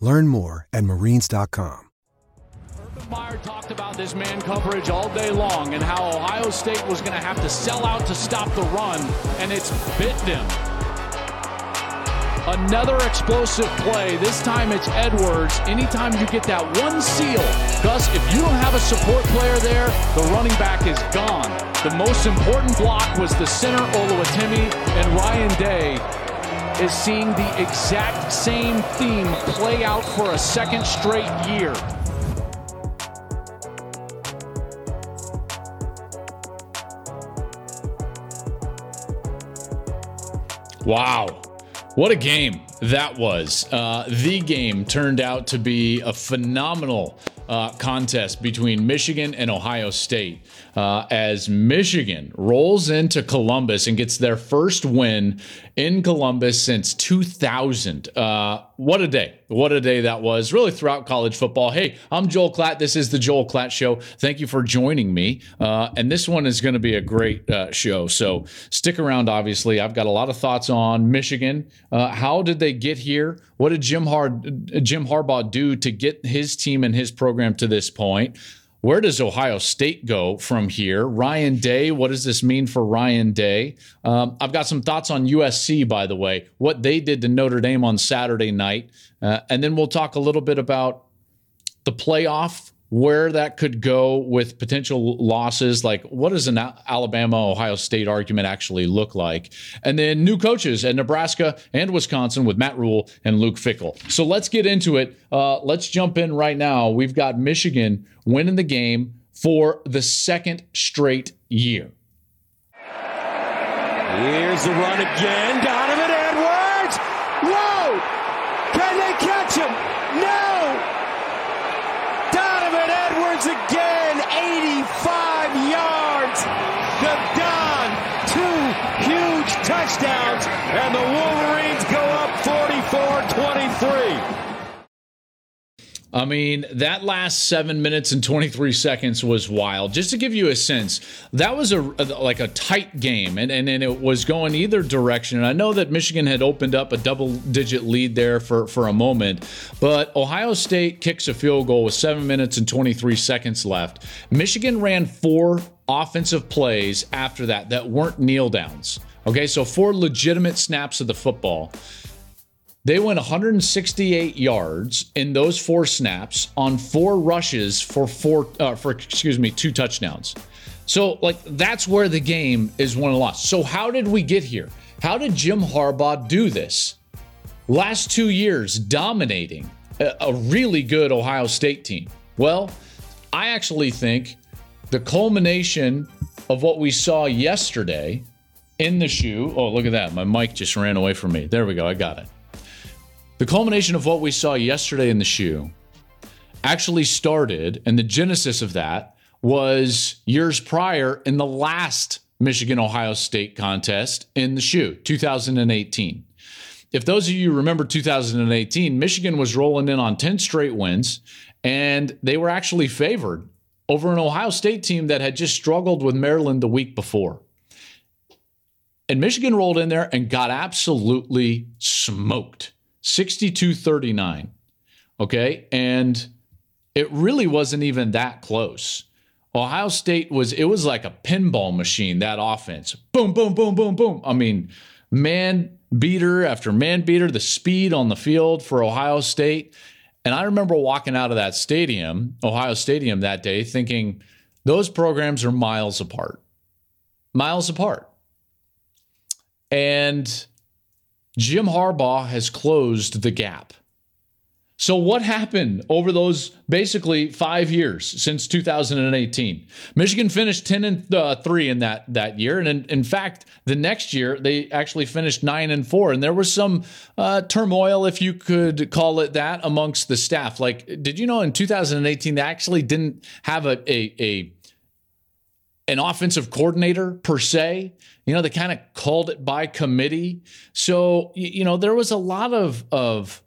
Learn more at marines.com. Urban Meyer talked about this man coverage all day long and how Ohio State was going to have to sell out to stop the run, and it's bit them. Another explosive play. This time it's Edwards. Anytime you get that one seal, Gus, if you don't have a support player there, the running back is gone. The most important block was the center, Oluwatimi, and Ryan Day is seeing the exact same theme play out for a second straight year. Wow. What a game that was. Uh, the game turned out to be a phenomenal uh, contest between Michigan and Ohio State uh, as Michigan rolls into Columbus and gets their first win in Columbus since 2000. Uh, what a day. What a day that was, really, throughout college football. Hey, I'm Joel Klatt. This is the Joel Klatt Show. Thank you for joining me. Uh, and this one is going to be a great uh, show. So stick around, obviously. I've got a lot of thoughts on Michigan. Uh, how did they get here? What did Jim, Hard- Jim Harbaugh do to get his team and his program to this point? Where does Ohio State go from here? Ryan Day, what does this mean for Ryan Day? Um, I've got some thoughts on USC, by the way, what they did to Notre Dame on Saturday night. Uh, and then we'll talk a little bit about the playoff where that could go with potential losses. Like, what does an Alabama Ohio State argument actually look like? And then new coaches at Nebraska and Wisconsin with Matt Rhule and Luke Fickell. So let's get into it. Uh, let's jump in right now. We've got Michigan winning the game for the second straight year. Here's the run again. Donovan Edwards. Whoa! Can they catch him? No! Donovan Edwards again, 85 yards. The Don, two huge touchdowns, and the Wolverines go up 44 23. I mean, that last seven minutes and 23 seconds was wild. Just to give you a sense, that was a, like a tight game, and, and, and it was going either direction. And I know that Michigan had opened up a double digit lead there for, for a moment, but Ohio State kicks a field goal with seven minutes and 23 seconds left. Michigan ran four offensive plays after that that weren't kneel downs. Okay, so four legitimate snaps of the football. They went 168 yards in those four snaps on four rushes for four uh, for excuse me two touchdowns. So like that's where the game is won and lost. So how did we get here? How did Jim Harbaugh do this? Last two years dominating a, a really good Ohio State team. Well, I actually think the culmination of what we saw yesterday in the shoe. Oh, look at that. My mic just ran away from me. There we go. I got it. The culmination of what we saw yesterday in the shoe actually started, and the genesis of that was years prior in the last Michigan Ohio State contest in the shoe, 2018. If those of you remember 2018, Michigan was rolling in on 10 straight wins, and they were actually favored over an Ohio State team that had just struggled with Maryland the week before. And Michigan rolled in there and got absolutely smoked. 62 39. Okay. And it really wasn't even that close. Ohio State was, it was like a pinball machine, that offense. Boom, boom, boom, boom, boom. I mean, man beater after man beater, the speed on the field for Ohio State. And I remember walking out of that stadium, Ohio Stadium, that day, thinking those programs are miles apart. Miles apart. And Jim Harbaugh has closed the gap. So, what happened over those basically five years since 2018? Michigan finished 10 and uh, 3 in that, that year. And in, in, fact, the next year, they actually finished 9 and 4. And there was some uh, turmoil, if you could call it that, amongst the staff. Like, did you know in 2018, they actually didn't have a, a, a an offensive coordinator per se. You know, they kind of called it by committee. So, you know, there was a lot of, of,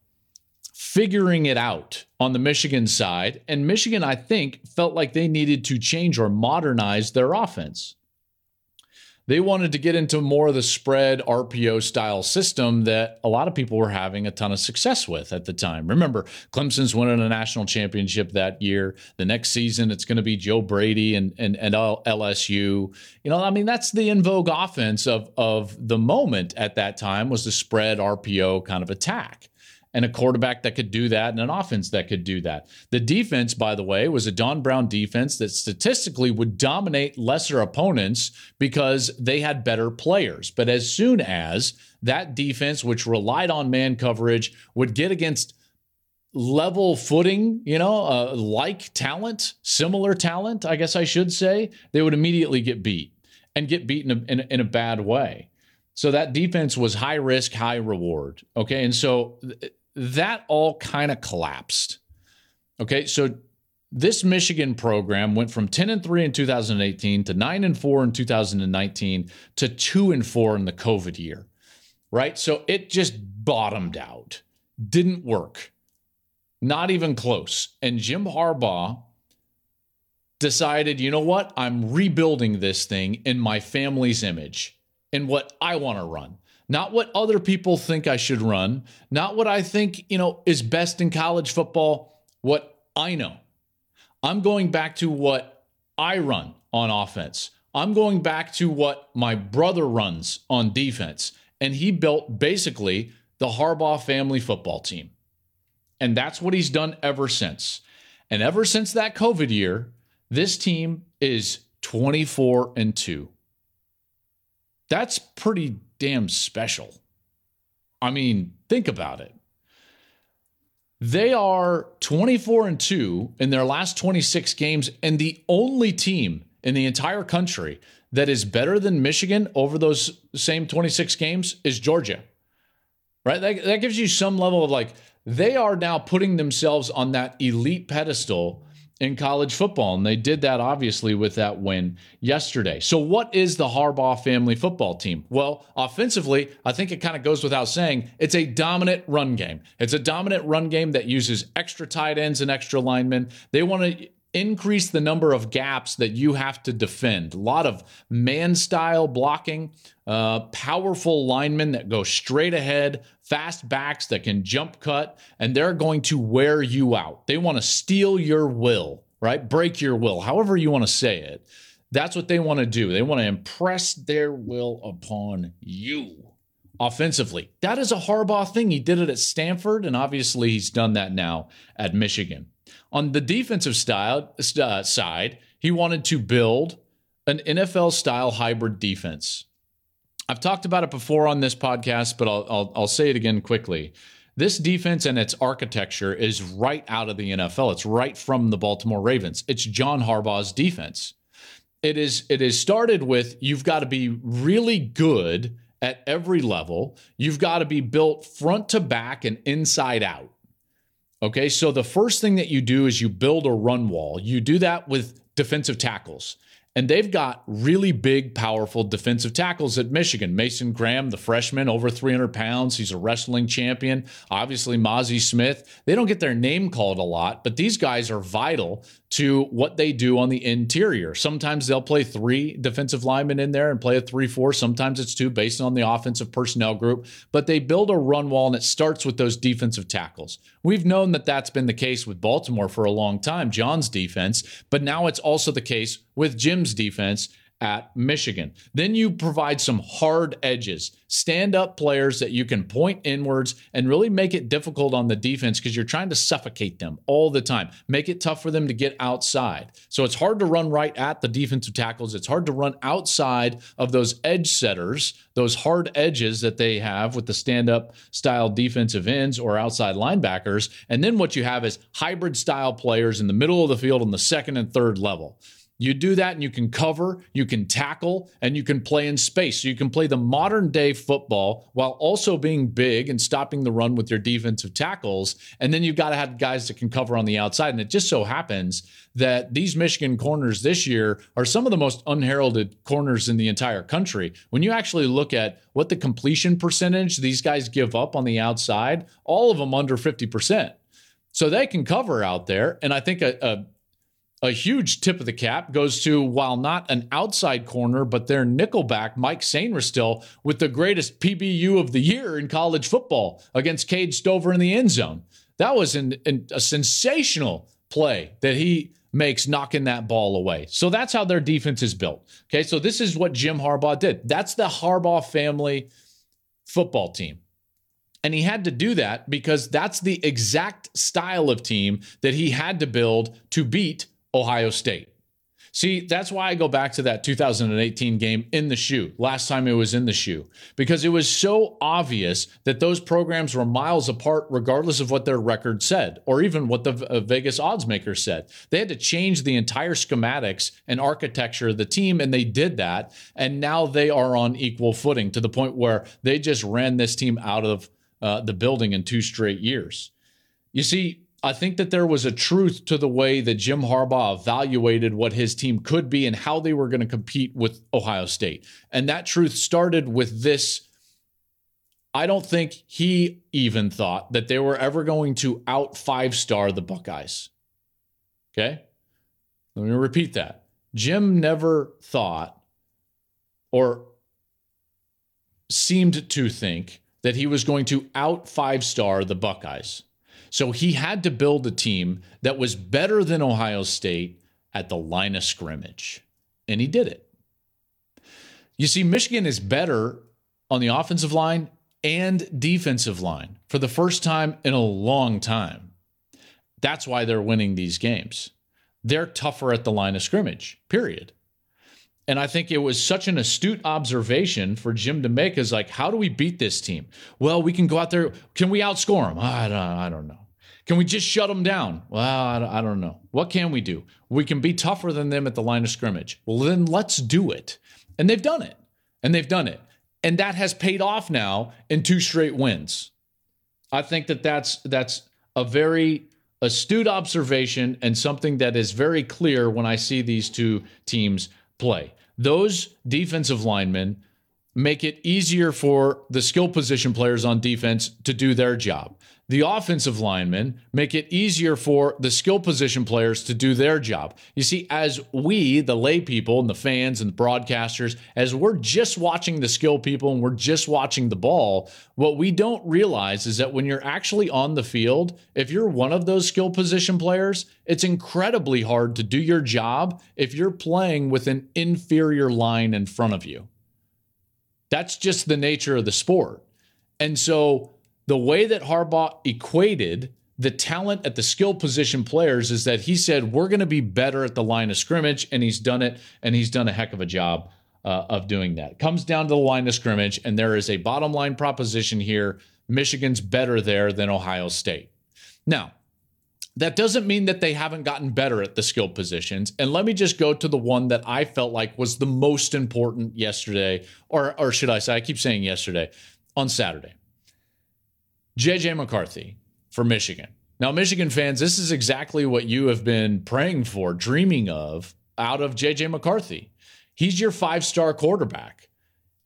figuring it out on the Michigan side. And Michigan, I think, felt like they needed to change or modernize their offense. They wanted to get into more of the spread RPO style system that a lot of people were having a ton of success with at the time. Remember, Clemson's winning a national championship that year. The next season, it's going to be Joe Brady and, and, and LSU. You know, I mean, that's the in vogue offense of, of the moment at that time was the spread RPO kind of attack and a quarterback that could do that and an offense that could do that. The defense, by the way, was a Don Brown defense that statistically would dominate lesser opponents because they had better players. But as soon as that defense, which relied on man coverage, would get against level footing, you know, uh, like talent, similar talent, I guess I should say, they would immediately get beat and get beaten in a, in a bad way. So that defense was high risk, high reward. Okay. And so that all kind of collapsed. Okay, so this Michigan program went from 10 and 3 in 2018 to 9 and 4 in 2019 to 2 and 4 in the COVID year. Right? So it just bottomed out. Didn't work. Not even close. And Jim Harbaugh decided, you know what? I'm rebuilding this thing in my family's image, in what I want to run not what other people think I should run, not what I think, you know, is best in college football, what I know. I'm going back to what I run on offense. I'm going back to what my brother runs on defense. And he built basically the Harbaugh family football team. And that's what he's done ever since. And ever since that COVID year, this team is 24 and 2. That's pretty damn special. I mean, think about it. They are 24 and 2 in their last 26 games, and the only team in the entire country that is better than Michigan over those same 26 games is Georgia. Right? That, that gives you some level of like, they are now putting themselves on that elite pedestal in college football. And they did that obviously with that win yesterday. So, what is the Harbaugh family football team? Well, offensively, I think it kind of goes without saying it's a dominant run game. It's a dominant run game that uses extra tight ends and extra linemen. They want to increase the number of gaps that you have to defend. A lot of man style blocking, uh, powerful linemen that go straight ahead, fast backs that can jump cut, and they're going to wear you out. They want to steal your will, right? Break your will, however you want to say it. That's what they want to do. They want to impress their will upon you offensively. That is a Harbaugh thing. He did it at Stanford, and obviously he's done that now at Michigan. On the defensive style, uh, side, he wanted to build an NFL style hybrid defense. I've talked about it before on this podcast, but I'll, I'll, I'll say it again quickly. This defense and its architecture is right out of the NFL. It's right from the Baltimore Ravens. It's John Harbaugh's defense. It is it is started with you've got to be really good at every level. You've got to be built front to back and inside out. Okay, so the first thing that you do is you build a run wall. You do that with defensive tackles. And they've got really big, powerful defensive tackles at Michigan. Mason Graham, the freshman, over 300 pounds. He's a wrestling champion. Obviously, Mazi Smith. They don't get their name called a lot, but these guys are vital to what they do on the interior. Sometimes they'll play three defensive linemen in there and play a 3 4. Sometimes it's two based on the offensive personnel group, but they build a run wall and it starts with those defensive tackles. We've known that that's been the case with Baltimore for a long time, John's defense, but now it's also the case with Jim's defense at Michigan. Then you provide some hard edges, stand up players that you can point inwards and really make it difficult on the defense because you're trying to suffocate them all the time. Make it tough for them to get outside. So it's hard to run right at the defensive tackles. It's hard to run outside of those edge setters, those hard edges that they have with the stand up style defensive ends or outside linebackers. And then what you have is hybrid style players in the middle of the field on the second and third level. You do that and you can cover, you can tackle, and you can play in space. So you can play the modern day football while also being big and stopping the run with your defensive tackles. And then you've got to have guys that can cover on the outside. And it just so happens that these Michigan corners this year are some of the most unheralded corners in the entire country. When you actually look at what the completion percentage these guys give up on the outside, all of them under 50%. So they can cover out there. And I think a, a a huge tip of the cap goes to, while not an outside corner, but their nickelback, Mike Sainristil, with the greatest PBU of the year in college football against Cade Stover in the end zone. That was an, an, a sensational play that he makes knocking that ball away. So that's how their defense is built. Okay, so this is what Jim Harbaugh did. That's the Harbaugh family football team. And he had to do that because that's the exact style of team that he had to build to beat Ohio State. See, that's why I go back to that 2018 game in the shoe, last time it was in the shoe, because it was so obvious that those programs were miles apart, regardless of what their record said, or even what the uh, Vegas odds maker said. They had to change the entire schematics and architecture of the team, and they did that. And now they are on equal footing to the point where they just ran this team out of uh, the building in two straight years. You see, I think that there was a truth to the way that Jim Harbaugh evaluated what his team could be and how they were going to compete with Ohio State. And that truth started with this. I don't think he even thought that they were ever going to out five star the Buckeyes. Okay? Let me repeat that. Jim never thought or seemed to think that he was going to out five star the Buckeyes. So he had to build a team that was better than Ohio State at the line of scrimmage. And he did it. You see, Michigan is better on the offensive line and defensive line for the first time in a long time. That's why they're winning these games. They're tougher at the line of scrimmage, period. And I think it was such an astute observation for Jim to make is like, how do we beat this team? Well, we can go out there. Can we outscore them? I don't, I don't know. Can we just shut them down? Well, I don't know. What can we do? We can be tougher than them at the line of scrimmage. Well, then let's do it. And they've done it. And they've done it. And that has paid off now in two straight wins. I think that that's that's a very astute observation and something that is very clear when I see these two teams play. Those defensive linemen make it easier for the skill position players on defense to do their job the offensive linemen make it easier for the skill position players to do their job. You see, as we, the lay people and the fans and the broadcasters, as we're just watching the skill people and we're just watching the ball, what we don't realize is that when you're actually on the field, if you're one of those skill position players, it's incredibly hard to do your job if you're playing with an inferior line in front of you. That's just the nature of the sport. And so, the way that Harbaugh equated the talent at the skill position players is that he said we're going to be better at the line of scrimmage, and he's done it, and he's done a heck of a job uh, of doing that. Comes down to the line of scrimmage, and there is a bottom line proposition here: Michigan's better there than Ohio State. Now, that doesn't mean that they haven't gotten better at the skill positions. And let me just go to the one that I felt like was the most important yesterday, or or should I say, I keep saying yesterday, on Saturday. JJ McCarthy for Michigan. Now, Michigan fans, this is exactly what you have been praying for, dreaming of out of JJ McCarthy. He's your five star quarterback.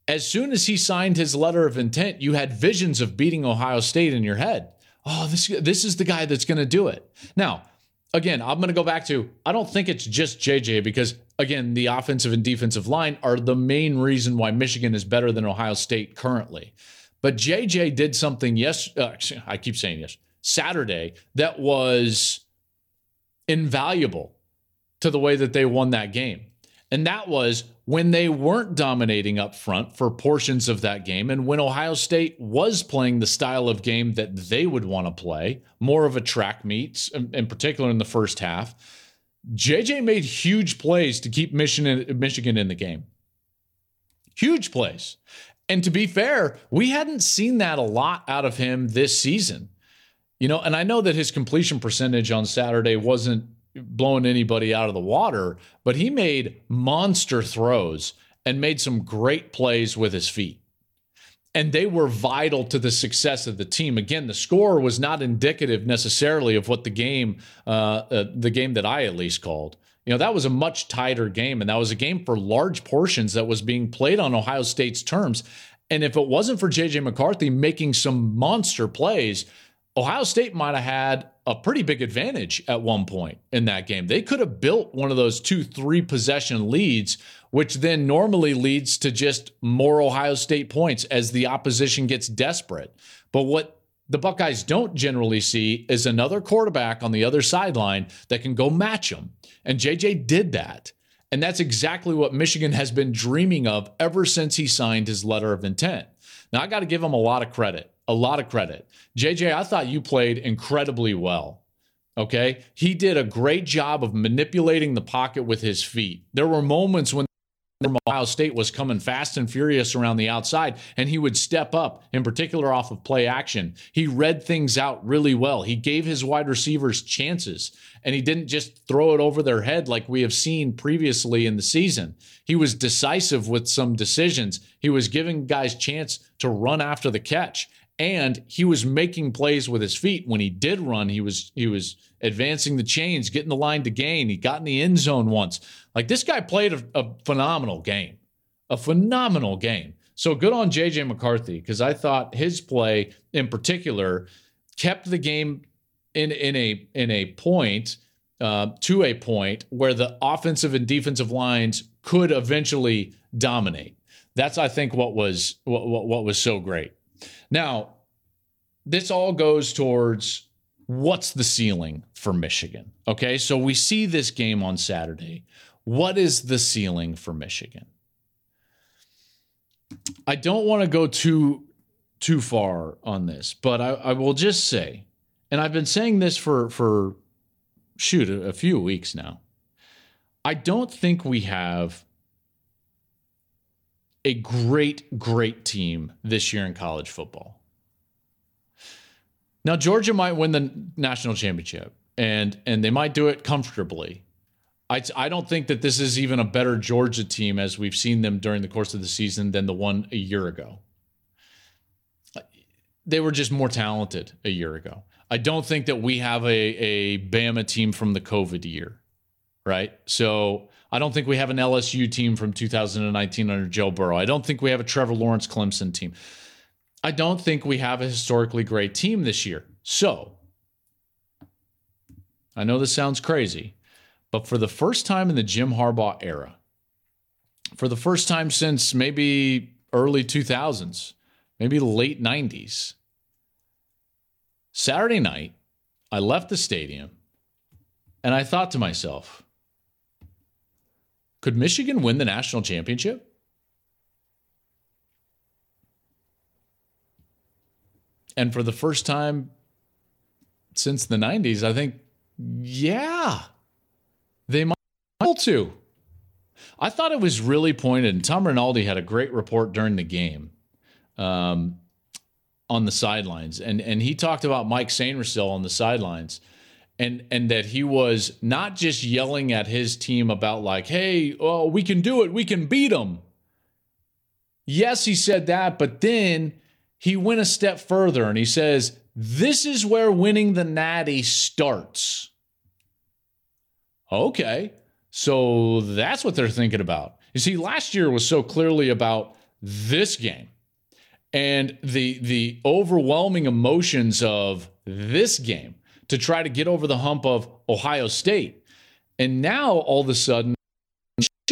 As soon as he signed his letter of intent, you had visions of beating Ohio State in your head. Oh, this, this is the guy that's going to do it. Now, again, I'm going to go back to I don't think it's just JJ because, again, the offensive and defensive line are the main reason why Michigan is better than Ohio State currently. But JJ did something yes, uh, I keep saying yes, Saturday that was invaluable to the way that they won that game. And that was when they weren't dominating up front for portions of that game, and when Ohio State was playing the style of game that they would want to play, more of a track meet, in particular in the first half, JJ made huge plays to keep Michigan, Michigan in the game. Huge plays. And to be fair, we hadn't seen that a lot out of him this season. You know, and I know that his completion percentage on Saturday wasn't blowing anybody out of the water, but he made monster throws and made some great plays with his feet. And they were vital to the success of the team. Again, the score was not indicative necessarily of what the game, uh, uh, the game that I at least called. You know, that was a much tighter game, and that was a game for large portions that was being played on Ohio State's terms. And if it wasn't for JJ McCarthy making some monster plays, Ohio State might have had a pretty big advantage at one point in that game. They could have built one of those two, three possession leads, which then normally leads to just more Ohio State points as the opposition gets desperate. But what the Buckeyes don't generally see is another quarterback on the other sideline that can go match them. And JJ did that. And that's exactly what Michigan has been dreaming of ever since he signed his letter of intent. Now, I got to give him a lot of credit a lot of credit. JJ, I thought you played incredibly well. Okay. He did a great job of manipulating the pocket with his feet. There were moments when Ohio State was coming fast and furious around the outside, and he would step up, in particular off of play action. He read things out really well. He gave his wide receivers chances, and he didn't just throw it over their head like we have seen previously in the season. He was decisive with some decisions. He was giving guys chance to run after the catch and he was making plays with his feet when he did run he was he was advancing the chains getting the line to gain. He got in the end zone once. Like this guy played a, a phenomenal game a phenomenal game. So good on jj mccarthy because i thought his play in particular kept the game in in a in a point uh, to a point where the offensive and defensive lines could eventually dominate. That's i think what was what, what, what was so great. Now, this all goes towards what's the ceiling for Michigan? Okay, so we see this game on Saturday. What is the ceiling for Michigan? I don't want to go too too far on this, but I, I, will just say, and I've been saying this for for shoot a, a few weeks now. I don't think we have a great, great team this year in college football. Now, Georgia might win the national championship, and and they might do it comfortably. I, I don't think that this is even a better Georgia team as we've seen them during the course of the season than the one a year ago. They were just more talented a year ago. I don't think that we have a, a Bama team from the COVID year, right? So I don't think we have an LSU team from 2019 under Joe Burrow. I don't think we have a Trevor Lawrence Clemson team. I don't think we have a historically great team this year. So, I know this sounds crazy, but for the first time in the Jim Harbaugh era, for the first time since maybe early 2000s, maybe late 90s, Saturday night, I left the stadium and I thought to myself, could Michigan win the national championship? And for the first time since the 90s, I think, yeah, they might be able to. I thought it was really pointed, and Tom Rinaldi had a great report during the game um, on the sidelines. And, and he talked about Mike Sainristil on the sidelines – and and that he was not just yelling at his team about like, "Hey, oh, we can do it. We can beat them." Yes, he said that, but then he went a step further and he says, "This is where winning the Natty starts." Okay. So that's what they're thinking about. You see, last year was so clearly about this game and the the overwhelming emotions of this game to try to get over the hump of Ohio State. And now all of a sudden,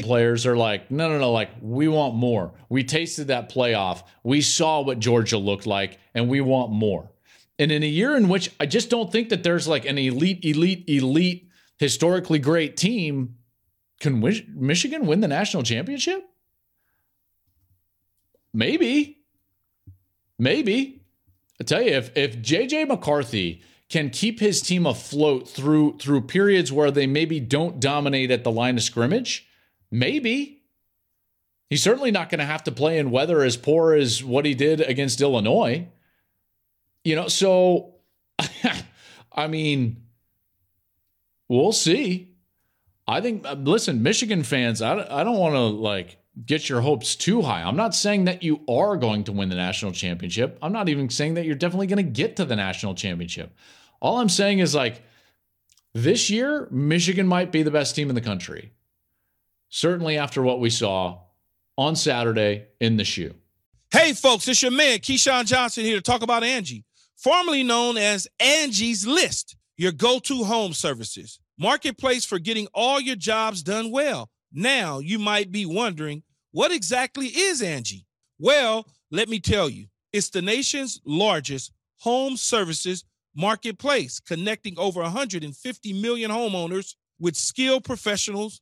players are like, no, no, no, like we want more. We tasted that playoff. We saw what Georgia looked like, and we want more. And in a year in which I just don't think that there's like an elite, elite, elite, historically great team, can Michigan win the national championship? Maybe. Maybe. I tell you, if if JJ McCarthy can keep his team afloat through through periods where they maybe don't dominate at the line of scrimmage, maybe. He's certainly not going to have to play in weather as poor as what he did against Illinois. You know, so I mean, we'll see. I think, uh, listen, Michigan fans, I, I don't want to like get your hopes too high. I'm not saying that you are going to win the national championship. I'm not even saying that you're definitely going to get to the national championship. All I'm saying is like this year, Michigan might be the best team in the country. Certainly after what we saw on Saturday in the shoe. Hey, folks, it's your man, Keyshawn Johnson, here to talk about Angie, formerly known as Angie's List, your go to home services. Marketplace for getting all your jobs done well. Now, you might be wondering, what exactly is Angie? Well, let me tell you, it's the nation's largest home services marketplace, connecting over 150 million homeowners with skilled professionals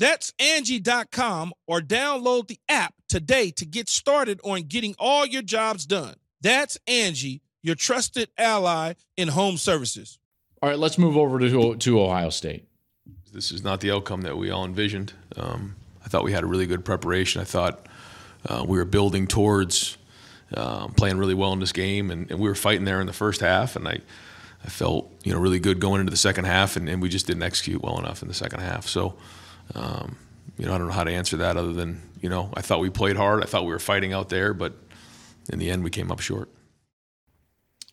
That's Angie.com or download the app today to get started on getting all your jobs done. That's Angie, your trusted ally in home services. All right, let's move over to, to Ohio State. This is not the outcome that we all envisioned. Um, I thought we had a really good preparation. I thought uh, we were building towards um, playing really well in this game, and, and, we were fighting there in the first half. And I, I felt you know really good going into the second half, and, and we just didn't execute well enough in the second half. So um, you know, I don't know how to answer that other than, you know, I thought we played hard. I thought we were fighting out there, but in the end, we came up short.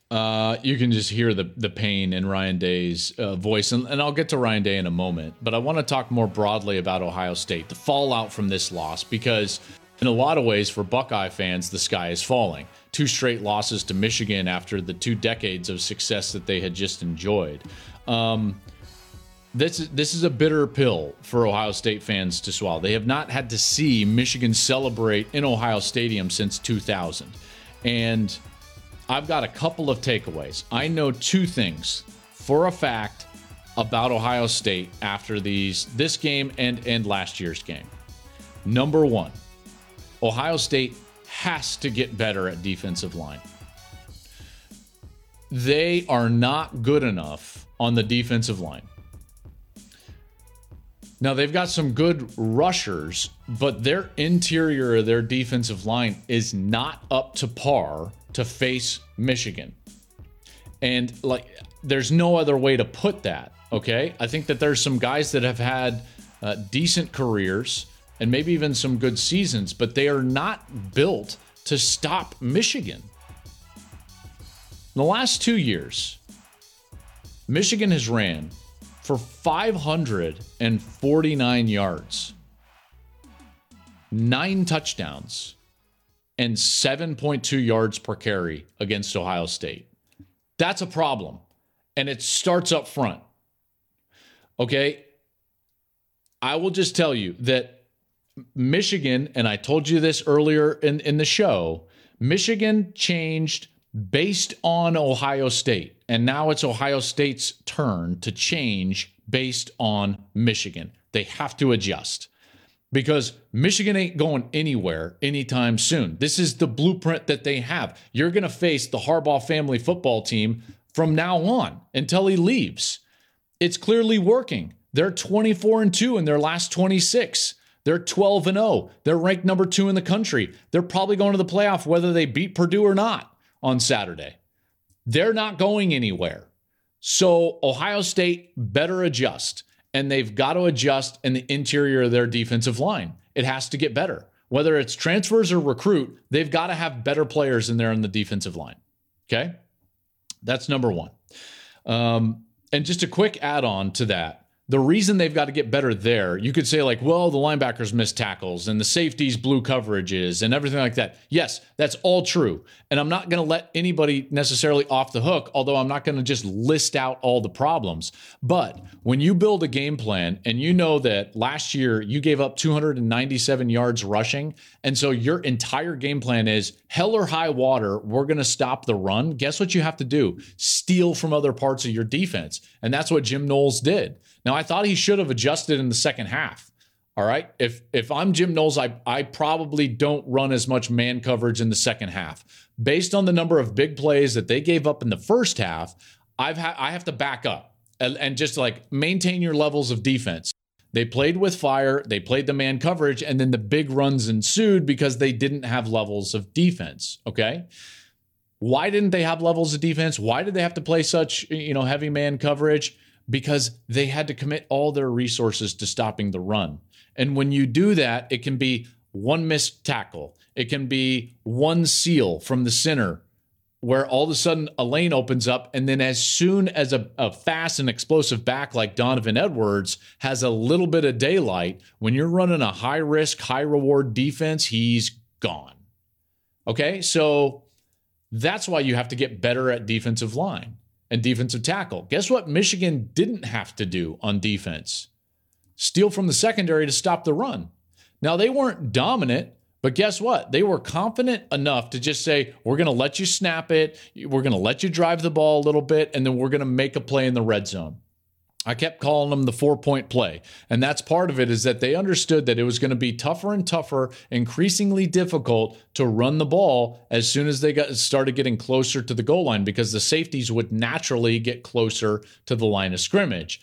Uh, you can just hear the the pain in Ryan Day's uh, voice, and, and I'll get to Ryan Day in a moment. But I want to talk more broadly about Ohio State, the fallout from this loss, because in a lot of ways, for Buckeye fans, the sky is falling. Two straight losses to Michigan after the two decades of success that they had just enjoyed. Um, this is this is a bitter pill for Ohio State fans to swallow. They have not had to see Michigan celebrate in Ohio Stadium since 2000. And I've got a couple of takeaways. I know two things for a fact about Ohio State after these this game and and last year's game. Number 1. Ohio State has to get better at defensive line. They are not good enough on the defensive line. Now they've got some good rushers, but their interior of their defensive line is not up to par to face Michigan. And like there's no other way to put that, okay? I think that there's some guys that have had uh, decent careers and maybe even some good seasons, but they are not built to stop Michigan. In the last 2 years, Michigan has ran for 549 yards, nine touchdowns, and 7.2 yards per carry against Ohio State. That's a problem. And it starts up front. Okay. I will just tell you that Michigan, and I told you this earlier in, in the show, Michigan changed based on Ohio State. And now it's Ohio State's turn to change based on Michigan. They have to adjust because Michigan ain't going anywhere anytime soon. This is the blueprint that they have. You're going to face the Harbaugh family football team from now on until he leaves. It's clearly working. They're 24 and 2 in their last 26. They're 12 and 0. They're ranked number 2 in the country. They're probably going to the playoff whether they beat Purdue or not on Saturday. They're not going anywhere. So Ohio State better adjust, and they've got to adjust in the interior of their defensive line. It has to get better. Whether it's transfers or recruit, they've got to have better players in there on the defensive line. Okay. That's number one. Um, and just a quick add on to that the reason they've got to get better there, you could say, like, well, the linebackers missed tackles and the safeties blew coverages and everything like that. Yes, that's all true. And I'm not going to let anybody necessarily off the hook, although I'm not going to just list out all the problems. But when you build a game plan and you know that last year you gave up 297 yards rushing, and so your entire game plan is hell or high water, we're going to stop the run, guess what you have to do? Steal from other parts of your defense. And that's what Jim Knowles did. Now, I thought he should have adjusted in the second half. All right. If if I'm Jim Knowles, I, I probably don't run as much man coverage in the second half. Based on the number of big plays that they gave up in the first half, I've ha- I have to back up and, and just like maintain your levels of defense. They played with fire, they played the man coverage, and then the big runs ensued because they didn't have levels of defense. Okay. Why didn't they have levels of defense? Why did they have to play such, you know, heavy man coverage? Because they had to commit all their resources to stopping the run. And when you do that, it can be one missed tackle, it can be one seal from the center where all of a sudden a lane opens up. And then, as soon as a, a, fast and explosive back like Donovan Edwards has a little bit of daylight, when you're running a high risk, high reward defense, he's gone. Okay. So that's why you have to get better at defensive line and defensive tackle. Guess what Michigan didn't have to do on defense? Steal from the secondary to stop the run. Now, they weren't dominant, but guess what? They were confident enough to just say, we're going to let you snap it, we're going to let you drive the ball a little bit, and then we're going to make a play in the red zone. I kept calling them the four point play. And that's part of it is that they understood that it was going to be tougher and tougher, increasingly difficult to run the ball as soon as they got started getting closer to the goal line because the safeties would naturally get closer to the line of scrimmage.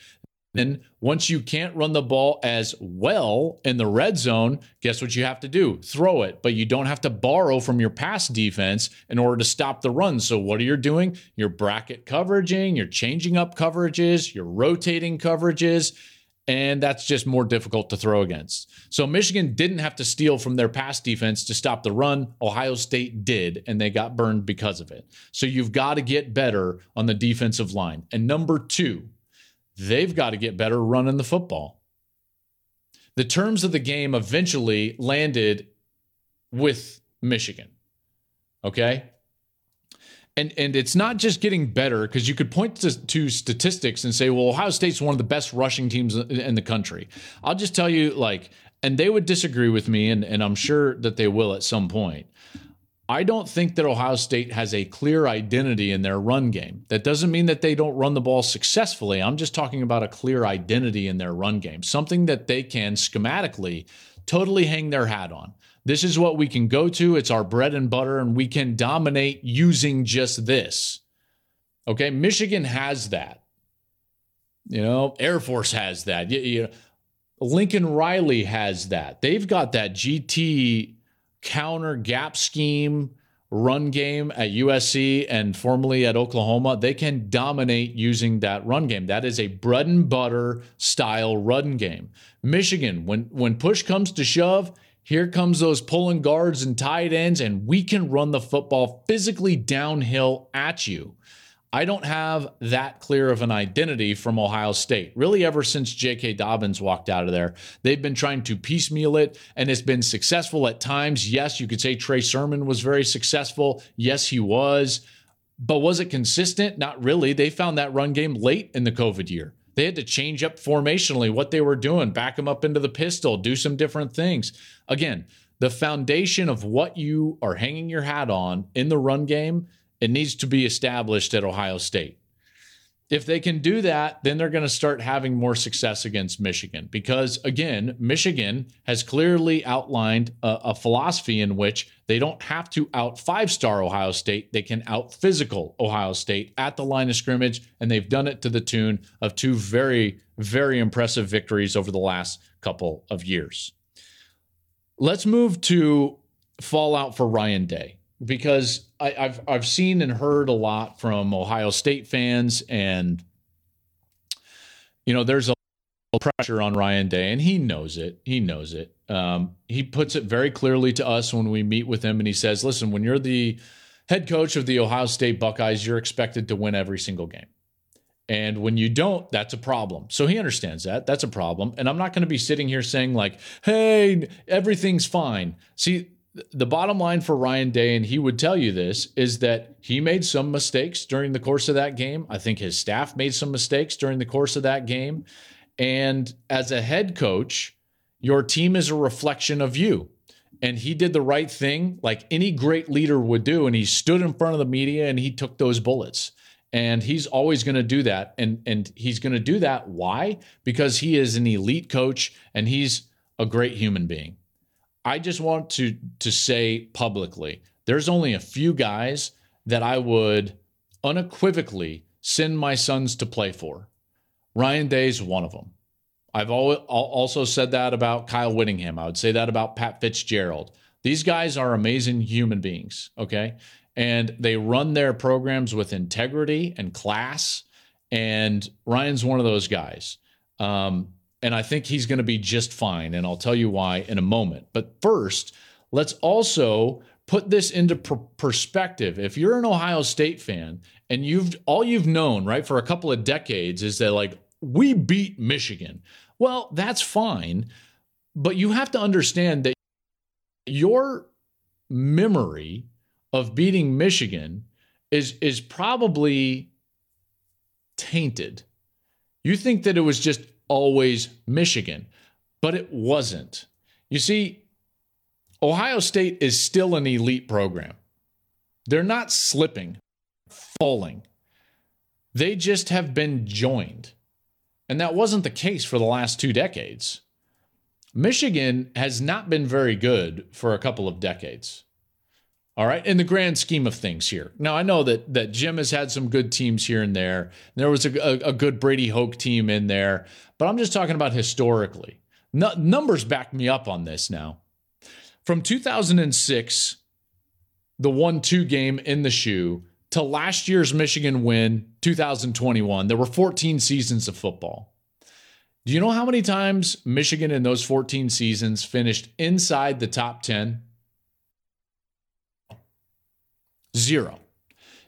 Then, once you can't run the ball as well in the red zone, guess what you have to do? Throw it, but you don't have to borrow from your pass defense in order to stop the run. So, what are you doing? You're bracket coveraging, you're changing up coverages, you're rotating coverages, and that's just more difficult to throw against. So, Michigan didn't have to steal from their pass defense to stop the run. Ohio State did, and they got burned because of it. So, you've got to get better on the defensive line. And number two, they've got to get better running the football. The terms of the game eventually landed with Michigan. Okay? And and it's not just getting better because you could point to, to, statistics and say, well, Ohio State's one of the best rushing teams in the country. I'll just tell you, like, and they would disagree with me, and, and I'm sure that they will at some point. I don't think that Ohio State has a clear identity in their run game. That doesn't mean that they don't run the ball successfully. I'm just talking about a clear identity in their run game, something that they can schematically totally hang their hat on. This is what we can go to. It's our bread and butter, and we can dominate using just this. Okay. Michigan has that. You know, Air Force has that. You, you Lincoln Riley has that. They've got that GT counter gap scheme run game at USC and formerly at Oklahoma, they can dominate using that run game. That is a bread and butter style run game. Michigan, when when push comes to shove, here comes those pulling guards and tight ends, and we can run the football physically downhill at you. I don't have that clear of an identity from Ohio State. Really, ever since J.K. Dobbins walked out of there, they've been trying to piecemeal it, and it's been successful at times. Yes, you could say Trey Sermon was very successful. Yes, he was. But was it consistent? Not really. They found that run game late in the COVID year. They had to change up formationally what they were doing, back them up into the pistol, do some different things. Again, the foundation of what you are hanging your hat on in the run game it needs to be established at Ohio State. If they can do that, then they're going to start having more success against Michigan because, again, Michigan has clearly outlined a, a philosophy in which they don't have to out five star Ohio State. They can out physical Ohio State at the line of scrimmage, and they've done it to the tune of two very, very impressive victories over the last couple of years. Let's move to fallout for Ryan Day. Because I, have I've seen and heard a lot from Ohio State fans, and you know, there's a pressure on Ryan Day, and he knows it. He knows it. Um, he puts it very clearly to us when we meet with him, and he says, "Listen, when you're the head coach of the Ohio State Buckeyes, you're expected to win every single game." And when you don't, that's a problem. So he understands that. That's a problem. And I'm not going to be sitting here saying, like, hey, everything's fine. See, the bottom line for Ryan Day, and he would tell you this, is that he made some mistakes during the course of that game. I think his staff made some mistakes during the course of that game. And as a head coach, your team is a reflection of you. And he did the right thing like any great leader would do. And he stood in front of the media and he took those bullets. And he's always going to do that. And, and he's going to do that. Why? Because he is an elite coach and he's a great human being. I just want to to say publicly, there's only a few guys that I would unequivocally send my sons to play for. Ryan Day's one of them. I've also said that about Kyle Whittingham. I would say that about Pat Fitzgerald. These guys are amazing human beings, okay? And they run their programs with integrity and class. And Ryan's one of those guys. Um, and I think he's going to be just fine. And I'll tell you why in a moment. But first, let's also put this into pr- perspective. If you're an Ohio State fan and you've all you've known, right, for a couple of decades is that like we beat Michigan. Well, that's fine, but you have to understand that your memory of beating Michigan is is probably tainted. You think that it was just always Michigan, but it wasn't. You see, Ohio State is still an elite program. They're not slipping, falling. They just have been joined. And that wasn't the case for the last two decades. Michigan has not been very good for a couple of decades. All right, in the grand scheme of things here. Now I know that that Jim has had some good teams here and there. There was a, a, a good Brady Hoke team in there, but I'm just talking about historically. Numbers back me up on this now. From 2006, the 1-2 game in the shoe to last year's Michigan win, 2021, there were 14 seasons of football. Do you know how many times Michigan in those 14 seasons finished inside the top 10? Zero.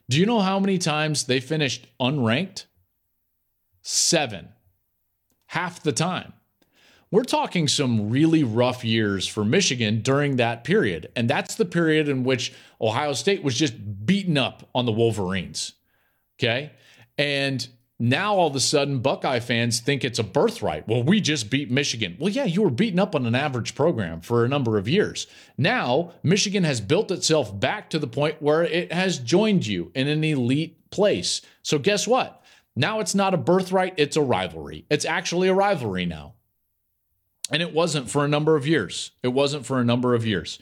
Do you know how many times they finished unranked? Seven. Half the time. We're talking some really rough years for Michigan during that period. And that's the period in which Ohio State was just beaten up on the Wolverines. Okay. And now all of a sudden, Buckeye fans think it's a birthright. Well, we just beat Michigan. Well, yeah, you were beaten up on an average program for a number of years. Now, Michigan has built itself back to the point where it has joined you in an elite place. So, guess what? Now it's not a birthright, it's a rivalry. It's actually a rivalry now. And it wasn't for a number of years. It wasn't for a number of years.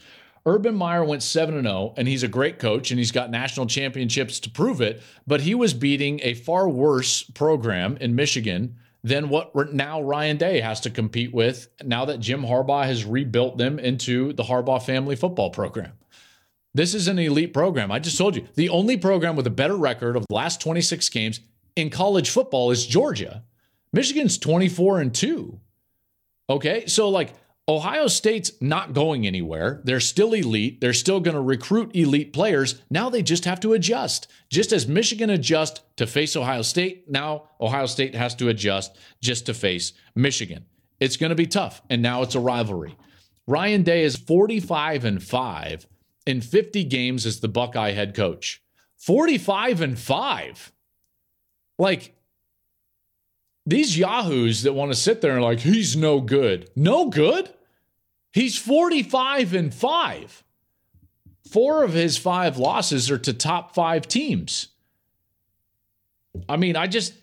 Urban Meyer went 7 0, and he's a great coach and he's got national championships to prove it. But he was beating a far worse program in Michigan than what now Ryan Day has to compete with now that Jim Harbaugh has rebuilt them into the Harbaugh family football program. This is an elite program. I just told you the only program with a better record of the last 26 games in college football is Georgia. Michigan's 24 and 2. Okay. So, like, Ohio State's not going anywhere. They're still elite. They're still going to recruit elite players. Now they just have to adjust. Just as Michigan adjust to face Ohio State, now Ohio State has to adjust just to face Michigan. It's going to be tough, and now it's a rivalry. Ryan Day is 45 and 5 in 50 games as the Buckeye head coach. 45 and 5. Like these yahoos that want to sit there and like he's no good. No good? He's 45 and 5. Four of his five losses are to top 5 teams. I mean, I just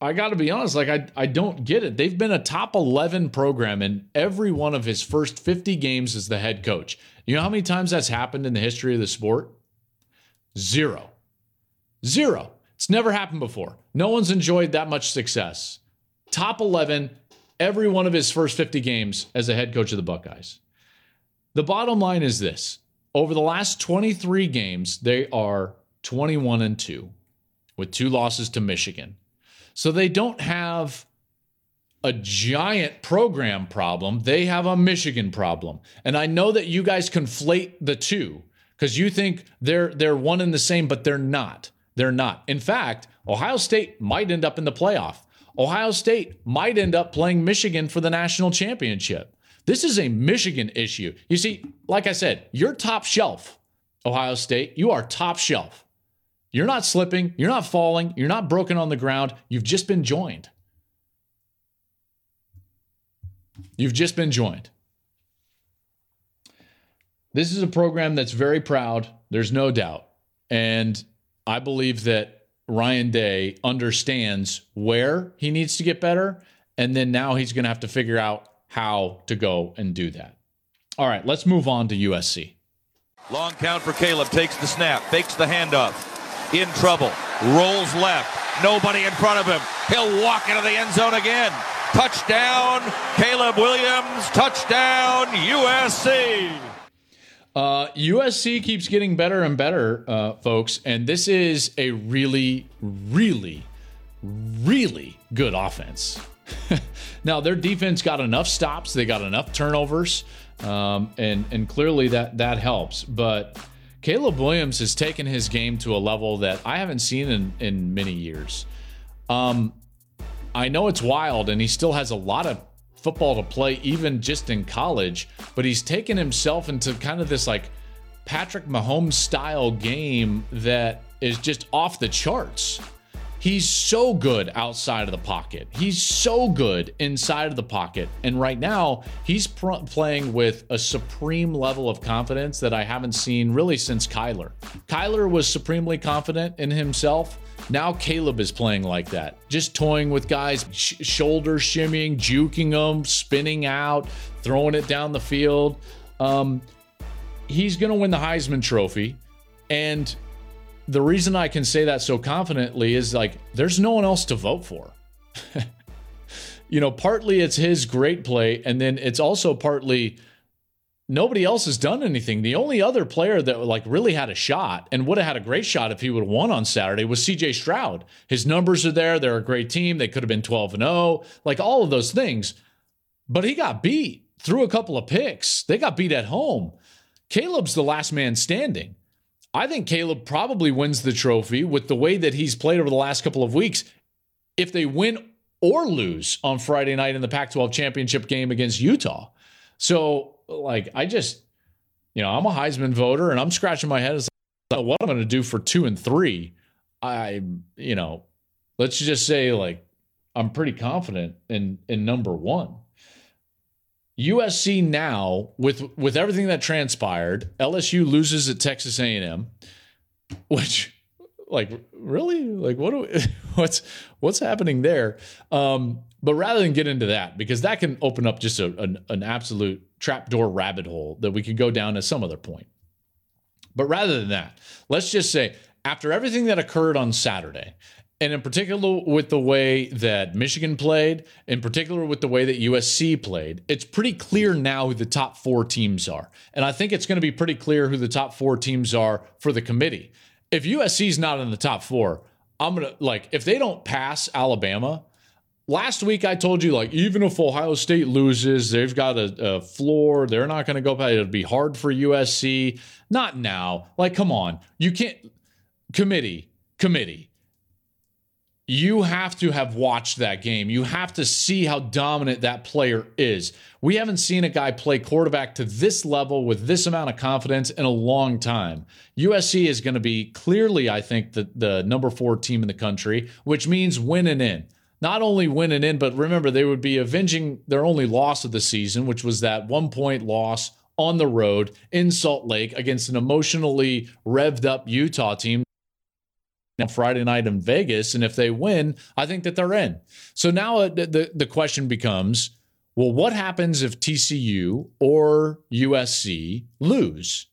I got to be honest, like I I don't get it. They've been a top 11 program in every one of his first 50 games as the head coach. You know how many times that's happened in the history of the sport? Zero. Zero. It's never happened before. No one's enjoyed that much success top 11 every one of his first 50 games as a head coach of the Buckeyes. The bottom line is this over the last 23 games, they are 21 and 2 with two losses to Michigan. So they don't have a giant program problem. They have a Michigan problem. And I know that you guys conflate the two because you think they're they're one and the same, but they're not. They're not. In fact, Ohio State might end up in the playoff. Ohio State might end up playing Michigan for the national championship. This is a Michigan issue. You see, like I said, you're top shelf, Ohio State. You are top shelf. You're not slipping, you're not falling, you're not broken on the ground. You've just been joined. You've just been joined. This is a program that's very proud, there's no doubt. And I believe that Ryan Day understands where he needs to get better. And then now he's going to have to figure out how to go and do that. All right, let's move on to USC. Long count for Caleb. Takes the snap, fakes the handoff. In trouble. Rolls left. Nobody in front of him. He'll walk into the end zone again. Touchdown, Caleb Williams. Touchdown, USC. Uh, USC keeps getting better and better, uh, folks. And this is a really, really, really good offense. now, their defense got enough stops, they got enough turnovers, um, and, and clearly that, that helps. But Caleb Williams has taken his game to a level that I haven't seen in, in many years. Um, I know it's wild, and he still has a lot of football to play, even just in college, but he's taken himself into kind of this like Patrick Mahomes style game that is just off the charts. He's so good outside of the pocket. He's so good inside of the pocket. And right now, he's pr- playing with a supreme level of confidence that I haven't seen really since Kyler. Kyler was supremely confident in himself. Now Caleb is playing like that, just toying with guys, sh- shoulder shimmying, juking them, spinning out, throwing it down the field. Um, he's going to win the Heisman Trophy. And the reason I can say that so confidently is like there's no one else to vote for. you know, partly it's his great play, and then it's also partly nobody else has done anything. The only other player that like really had a shot and would have had a great shot if he would have won on Saturday was CJ Stroud. His numbers are there. They're a great team. They could have been 12 and 0, like all of those things. But he got beat through a couple of picks. They got beat at home. Caleb's the last man standing. I think Caleb probably wins the trophy with the way that he's played over the last couple of weeks. If they win or lose on Friday night in the Pac 12 championship game against Utah. So, like, I just, you know, I'm a Heisman voter and I'm scratching my head as what I'm going to do for two and three. I, you know, let's just say, like, I'm pretty confident in in number one. USC now with with everything that transpired, LSU loses at Texas A&M, which like really like what do we, what's what's happening there? Um, but rather than get into that because that can open up just a, an, an absolute trapdoor rabbit hole that we could go down at some other point. But rather than that, let's just say after everything that occurred on Saturday, and in particular with the way that Michigan played, in particular with the way that USC played, it's pretty clear now who the top four teams are. And I think it's going to be pretty clear who the top four teams are for the committee. If USC's not in the top four, I'm going to, like, if they don't pass Alabama, last week I told you, like, even if Ohio State loses, they've got a, a floor. They're not going to go past. It'll be hard for USC. Not now. Like, come on. You can't, committee, committee you have to have watched that game. You have to see how dominant that player is. We haven't seen a guy play quarterback to this level with this amount of confidence in a long time. USC is going to be clearly, I think, the, the number four team in the country, which means winning in. Not only winning in, but remember, they would be avenging their only loss of the season, which was that one point loss on the road in Salt Lake against an emotionally revved up Utah team on Friday night in Vegas. And if they win, I think that they're in. So now uh, the, the question becomes well, what happens if TCU or USC lose?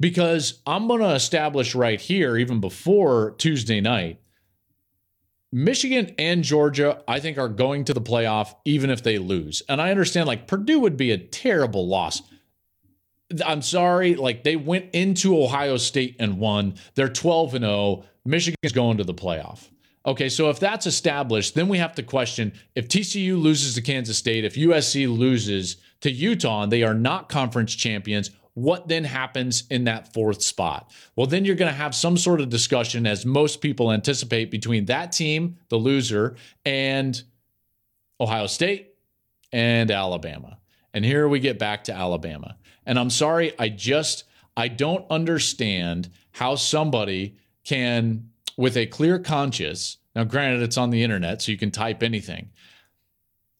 Because I'm going to establish right here, even before Tuesday night, Michigan and Georgia, I think, are going to the playoff even if they lose. And I understand like Purdue would be a terrible loss. I'm sorry, like they went into Ohio State and won. They're 12 and 0. Michigan's going to the playoff. Okay, so if that's established, then we have to question if TCU loses to Kansas State, if USC loses to Utah, and they are not conference champions, what then happens in that fourth spot? Well, then you're going to have some sort of discussion, as most people anticipate, between that team, the loser, and Ohio State and Alabama. And here we get back to Alabama. And I'm sorry, I just I don't understand how somebody can with a clear conscience. Now granted it's on the internet so you can type anything.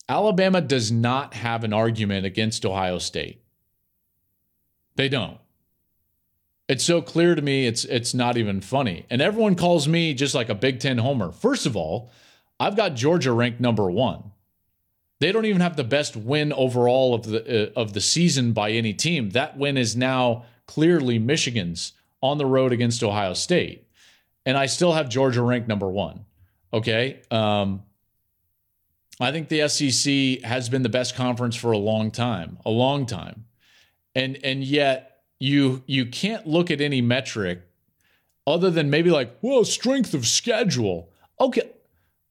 Alabama does not have an argument against Ohio State. They don't. It's so clear to me it's it's not even funny. And everyone calls me just like a Big 10 homer. First of all, I've got Georgia ranked number 1. They don't even have the best win overall of the uh, of the season by any team. That win is now clearly Michigan's on the road against Ohio State, and I still have Georgia ranked number one. Okay, um, I think the SEC has been the best conference for a long time, a long time, and and yet you you can't look at any metric other than maybe like well strength of schedule. Okay,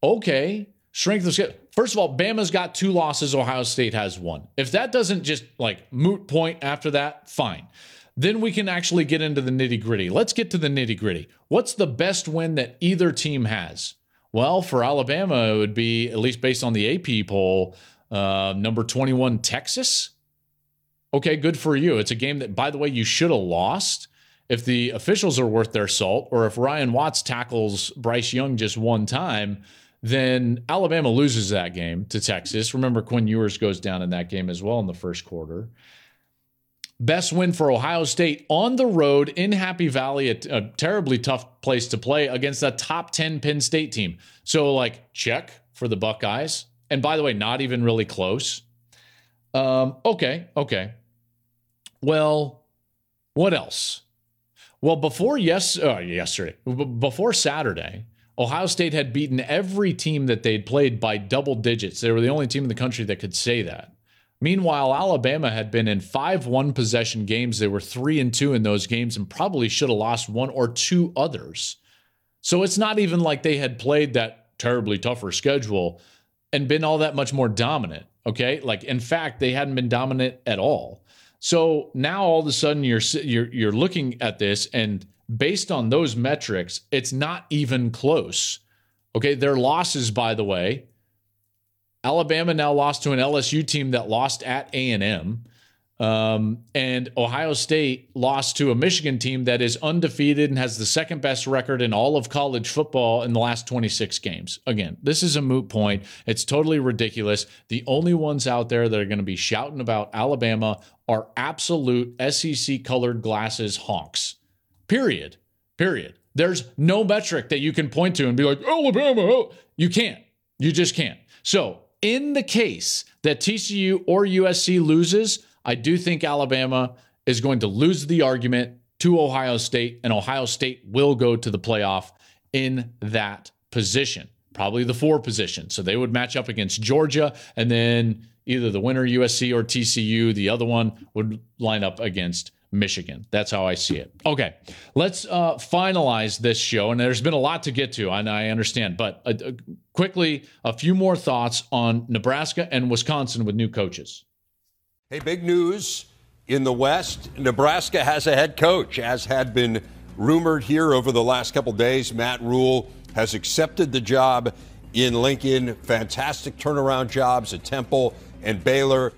okay, strength of schedule. First of all, Bama's got two losses, Ohio State has one. If that doesn't just like moot point after that, fine. Then we can actually get into the nitty gritty. Let's get to the nitty gritty. What's the best win that either team has? Well, for Alabama, it would be, at least based on the AP poll, uh, number 21, Texas. Okay, good for you. It's a game that, by the way, you should have lost if the officials are worth their salt, or if Ryan Watts tackles Bryce Young just one time then Alabama loses that game to Texas. Remember, Quinn Ewers goes down in that game as well in the first quarter. Best win for Ohio State on the road in Happy Valley, a, a terribly tough place to play against a top 10 Penn State team. So, like, check for the Buckeyes. And by the way, not even really close. Um, okay, okay. Well, what else? Well, before yes, uh, yesterday, before Saturday, Ohio State had beaten every team that they'd played by double digits. They were the only team in the country that could say that. Meanwhile, Alabama had been in five one possession games. They were three and two in those games and probably should have lost one or two others. So it's not even like they had played that terribly tougher schedule and been all that much more dominant. Okay. Like, in fact, they hadn't been dominant at all. So now all of a sudden you're, you're, you're looking at this and based on those metrics, it's not even close. Okay, their losses, by the way, Alabama now lost to an LSU team that lost at A&M. Um, and Ohio State lost to a Michigan team that is undefeated and has the second best record in all of college football in the last 26 games. Again, this is a moot point. It's totally ridiculous. The only ones out there that are going to be shouting about Alabama are absolute SEC colored glasses honks. Period. Period. There's no metric that you can point to and be like, Alabama. Oh. You can't. You just can't. So, in the case that TCU or USC loses, I do think Alabama is going to lose the argument to Ohio State, and Ohio State will go to the playoff in that position, probably the four position. So they would match up against Georgia, and then either the winner USC or TCU, the other one would line up against Michigan. That's how I see it. Okay, let's uh, finalize this show. And there's been a lot to get to, and I understand. But uh, uh, quickly, a few more thoughts on Nebraska and Wisconsin with new coaches. Hey, big news in the West. Nebraska has a head coach, as had been rumored here over the last couple days. Matt Rhule has accepted the job in Lincoln. Fantastic turnaround jobs at Temple and Baylor.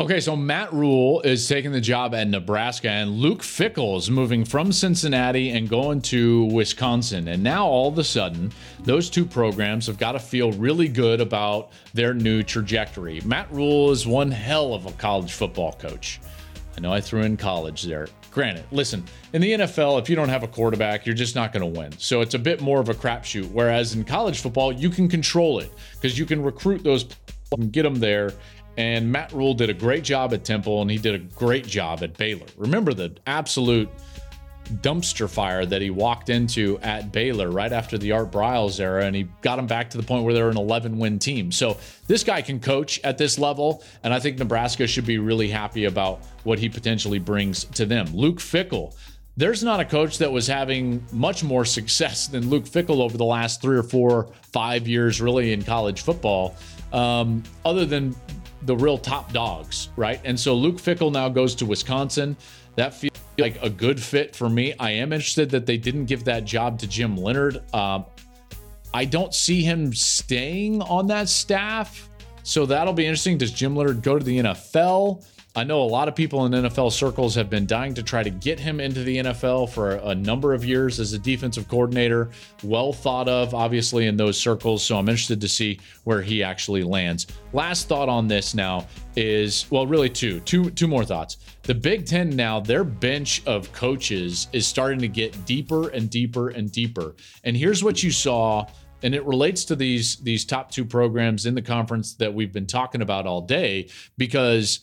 Okay, so Matt Rhule is taking the job at Nebraska, and Luke Fickell is moving from Cincinnati and going to Wisconsin. And now all of a sudden, those two programs have got to feel really good about their new trajectory. Matt Rhule is one hell of a college football coach. I know I threw in college there. Granted, listen, in the NFL, if you don't have a quarterback, you're just not going to win. So it's a bit more of a crapshoot. Whereas in college football, you can control it because you can recruit those and get them there and Matt Rhule did a great job at Temple and he did a great job at Baylor. Remember the absolute dumpster fire that he walked into at Baylor right after the Art Briles era, and he got him back to the point where they're an 11 win team. So this guy can coach at this level, and I think Nebraska should be really happy about what he potentially brings to them. Luke Fickell. There's not a coach that was having much more success than Luke Fickell over the last three or four, five years, really, in college football, um, other than the real top dogs, right? And so Luke Fickell now goes to Wisconsin. That feels like a good fit for me. I am interested that they didn't give that job to Jim Leonhard. Um, I don't see him staying on that staff. So that'll be interesting. Does Jim Leonhard go to the NFL? I know a lot of people in NFL circles have been dying to try to get him into the NFL for a number of years as a defensive coordinator. Well thought of, obviously, in those circles. So I'm interested to see where he actually lands. Last thought on this now is well, really two, two, two more thoughts. The Big Ten now, their bench of coaches is starting to get deeper and deeper and deeper. And here's what you saw and it relates to these these top two programs in the conference that we've been talking about all day because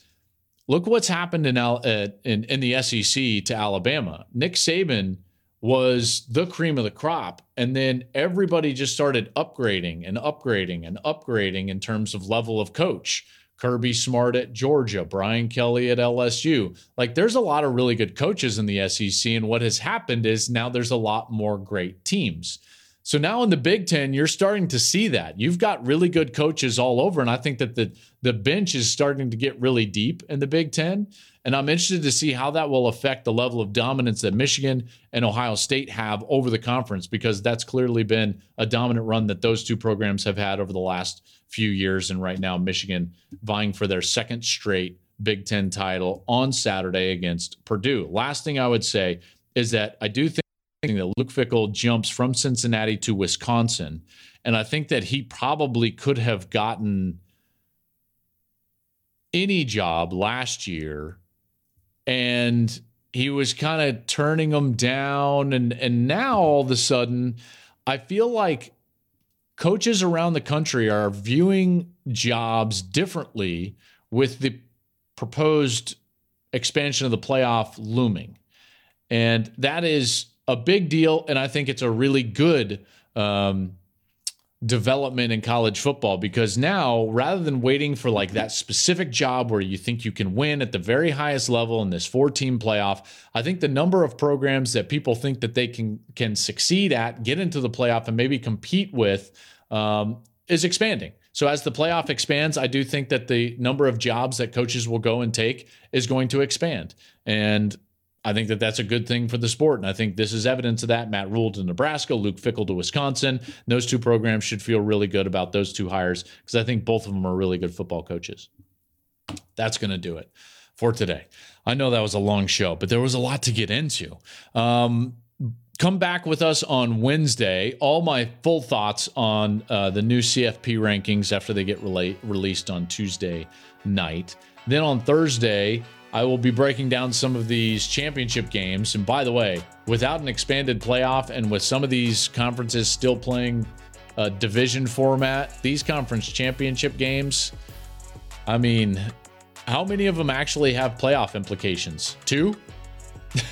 Look what's happened in, uh, in, in the SEC to Alabama. Nick Saban was the cream of the crop, and then everybody just started upgrading and upgrading and upgrading in terms of level of coach. Kirby Smart at Georgia, Brian Kelly at LSU. Like there's a lot of really good coaches in the SEC, and what has happened is now there's a lot more great teams. So now in the Big Ten, you're starting to see that. You've got really good coaches all over. And I think that the, the bench is starting to get really deep in the Big Ten. And I'm interested to see how that will affect the level of dominance that Michigan and Ohio State have over the conference, because that's clearly been a dominant run that those two programs have had over the last few years. And right now, Michigan vying for their second straight Big Ten title on Saturday against Purdue. Last thing I would say is that I do think that Luke Fickell jumps from Cincinnati to Wisconsin. And I think that he probably could have gotten any job last year. And he was kind of turning them down. And, and now all of a sudden, I feel like coaches around the country are viewing jobs differently with the proposed expansion of the playoff looming. And that is a big deal, and I think it's a really good um, development in college football because now rather than waiting for like that specific job where you think you can win at the very highest level in this four team playoff i think the number of programs that people think that they can can succeed at get into the playoff and maybe compete with um, is expanding. So as the playoff expands i do think that the number of jobs that coaches will go and take is going to expand. And I think that that's a good thing for the sport. And I think this is evidence of that. Matt Rhule to Nebraska, Luke Fickell to Wisconsin. Those two programs should feel really good about those two hires because I think both of them are really good football coaches. That's going to do it for today. I know that was a long show, but there was a lot to get into. Um, come back with us on Wednesday. All my full thoughts on uh, the new CFP rankings after they get released on Tuesday night. Then on Thursday, I will be breaking down some of these championship games. And by the way, without an expanded playoff and with some of these conferences still playing a division format, these conference championship games, I mean, how many of them actually have playoff implications? Two?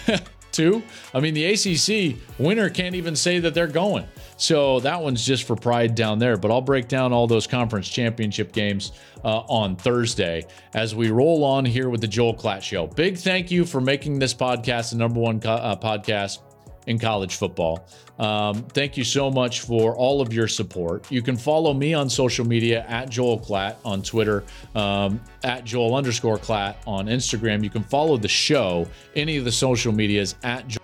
Two? I mean, the ACC winner can't even say that they're going. So that one's just for pride down there. But I'll break down all those conference championship games uh, on Thursday as we roll on here with the Joel Klatt Show. Big thank you for making this podcast the number one co- uh, podcast in college football. Um, thank you so much for all of your support. You can follow me on social media at Joel Klatt on Twitter, um, at Joel underscore Klatt on Instagram. You can follow the show, any of the social medias at Joel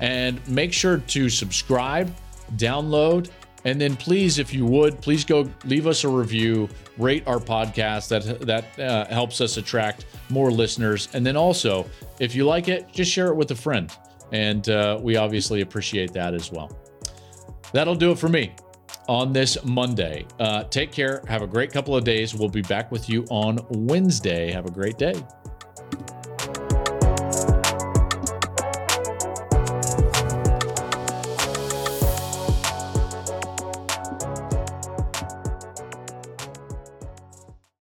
and make sure to subscribe, download, and then please, if you would, please go leave us a review, rate our podcast. That that uh, helps us attract more listeners. And then also, if you like it, just share it with a friend, and uh, we obviously appreciate that as well. That'll do it for me on this Monday. Uh, take care. Have a great couple of days. We'll be back with you on Wednesday. Have a great day.